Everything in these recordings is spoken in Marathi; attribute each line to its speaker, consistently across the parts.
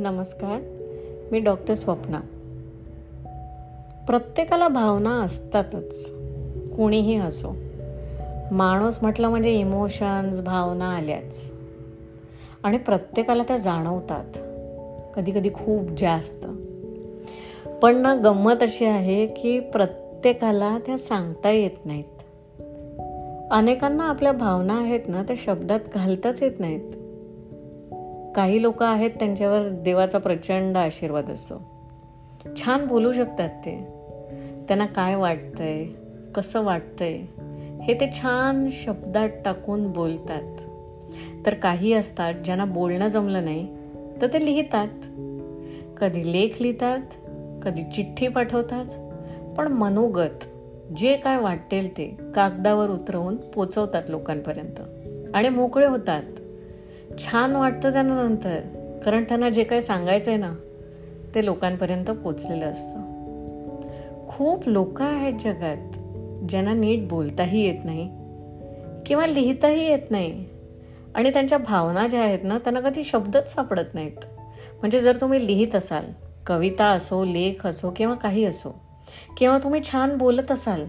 Speaker 1: नमस्कार मी डॉक्टर स्वप्ना. प्रत्येकाला भावना असतातच कोणीही असो. माणूस म्हटलं म्हणजे इमोशन्स भावना आल्याच. आणि प्रत्येकाला त्या जाणवतात कधी कधी खूप जास्त. पण ना गंमत अशी आहे की प्रत्येकाला त्या सांगता येत नाहीत. अनेकांना आपल्या भावना आहेत ना त्या शब्दात घालताच येत नाहीत. काही लोक आहेत त्यांच्यावर देवाचा प्रचंड आशीर्वाद असतो. छान बोलू शकतात ते. त्यांना काय वाटतंय? कसं वाटतंय? हे ते छान शब्दात टाकून बोलतात. तर काही असतात ज्यांना बोलणं जमलं नाही तर ते लिहितात. कधी लेख लिहितात कधी चिठ्ठी पाठवतात पण मनोगत जे काय वाटेल ते कागदावर उतरवून पोचवतात लोकांपर्यंत आणि मोकळे होतात. छान वाटतं त्यांना नंतर कारण त्यांना जे काही सांगायचं आहे ना ते लोकांपर्यंत पोचलेलं असतं. खूप लोक आहेत जगात ज्यांना नीट बोलताही येत नाही किंवा लिहिताही येत नाही. आणि त्यांच्या भावना ज्या आहेत ना त्यांना कधी शब्दच सापडत नाहीत. म्हणजे जर तुम्ही लिहित असाल कविता असो लेख असो किंवा काही असो किंवा तुम्ही छान बोलत असाल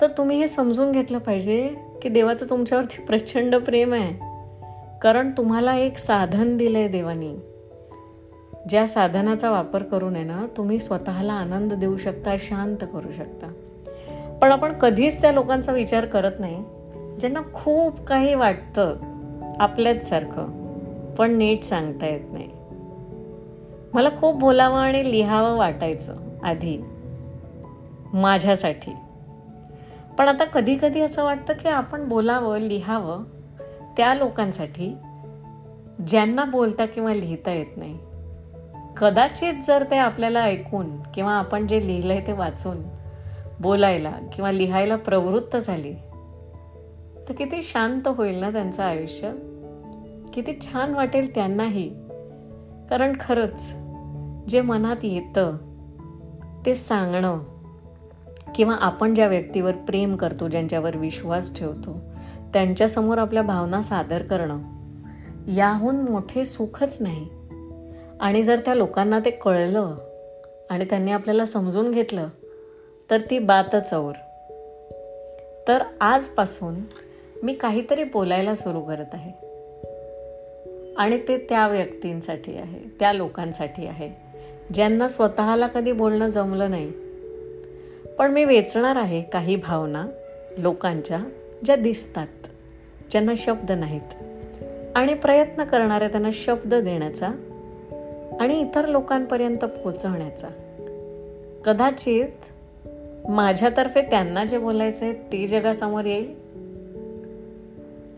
Speaker 1: तर तुम्ही हे समजून घेतलं पाहिजे की देवाचं तुमच्यावरती प्रचंड प्रेम आहे. कारण तुम्हाला एक साधन दिलंय देवानी. ज्या साधनाचा वापर करून आहे ना तुम्ही स्वतःला आनंद देऊ शकता शांत करू शकता. पण आपण कधीच त्या लोकांचा विचार करत नाही ज्यांना खूप काही वाटतं आपल्याच सारखं पण नीट सांगता येत नाही. मला खूप बोलावं आणि लिहावं वाटायचं आधी माझ्यासाठी. पण आता कधी कधी असं वाटतं की आपण बोलावं लिहावं त्या लोकांसाठी ज्यांना बोलता किंवा लिहिता येत नाही कदाचित जर ते आपल्याला ऐकून किंवा आपण जे लिहिलंय ते वाचून बोलायला किंवा लिहायला प्रवृत्त झाली तर किती शांत होईल ना त्यांचं आयुष्य? किती छान वाटेल त्यांनाही. कारण खरंच जे मनात येतं ते सांगणं किंवा आपण ज्या व्यक्तीवर प्रेम करतो ज्यांच्यावर विश्वास ठेवतो त्यांच्यासमोर आपल्या भावना सादर करणं याहून मोठे सुखच नाही. आणि जर त्या लोकांना ते कळलं आणि त्यांनी आपल्याला समजून घेतलं तर ती बातच और. तर आजपासून मी काहीतरी बोलायला सुरू करत आहे. आणि ते त्या व्यक्तींसाठी आहे त्या लोकांसाठी आहे. ज्यांना स्वतःला कधी बोलणं जमलं नाही पण मी वेचणार आहे काही भावना लोकांच्या ज्या दिसतात ज्यांना शब्द नाहीत. आणि प्रयत्न करणाऱ्या त्यांना शब्द देण्याचा आणि इतर लोकांपर्यंत पोचवण्याचा. कदाचित माझ्यातर्फे त्यांना जे बोलायचं आहे ते जगासमोर येईल?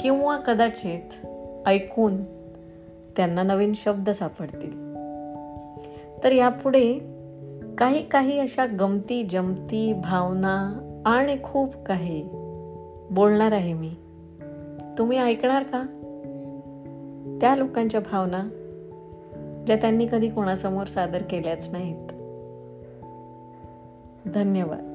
Speaker 1: किंवा कदाचित ऐकून त्यांना नवीन शब्द सापडतील? तर यापुढे काही काही अशा गमती जमती भावना आणि खूप काही बोलणार आहे मी. तुम्ही ऐकणार का? त्या लोकांच्या भावना ज्या त्यांनी कधी कोणासमोर सादर केल्याच नाहीत. धन्यवाद.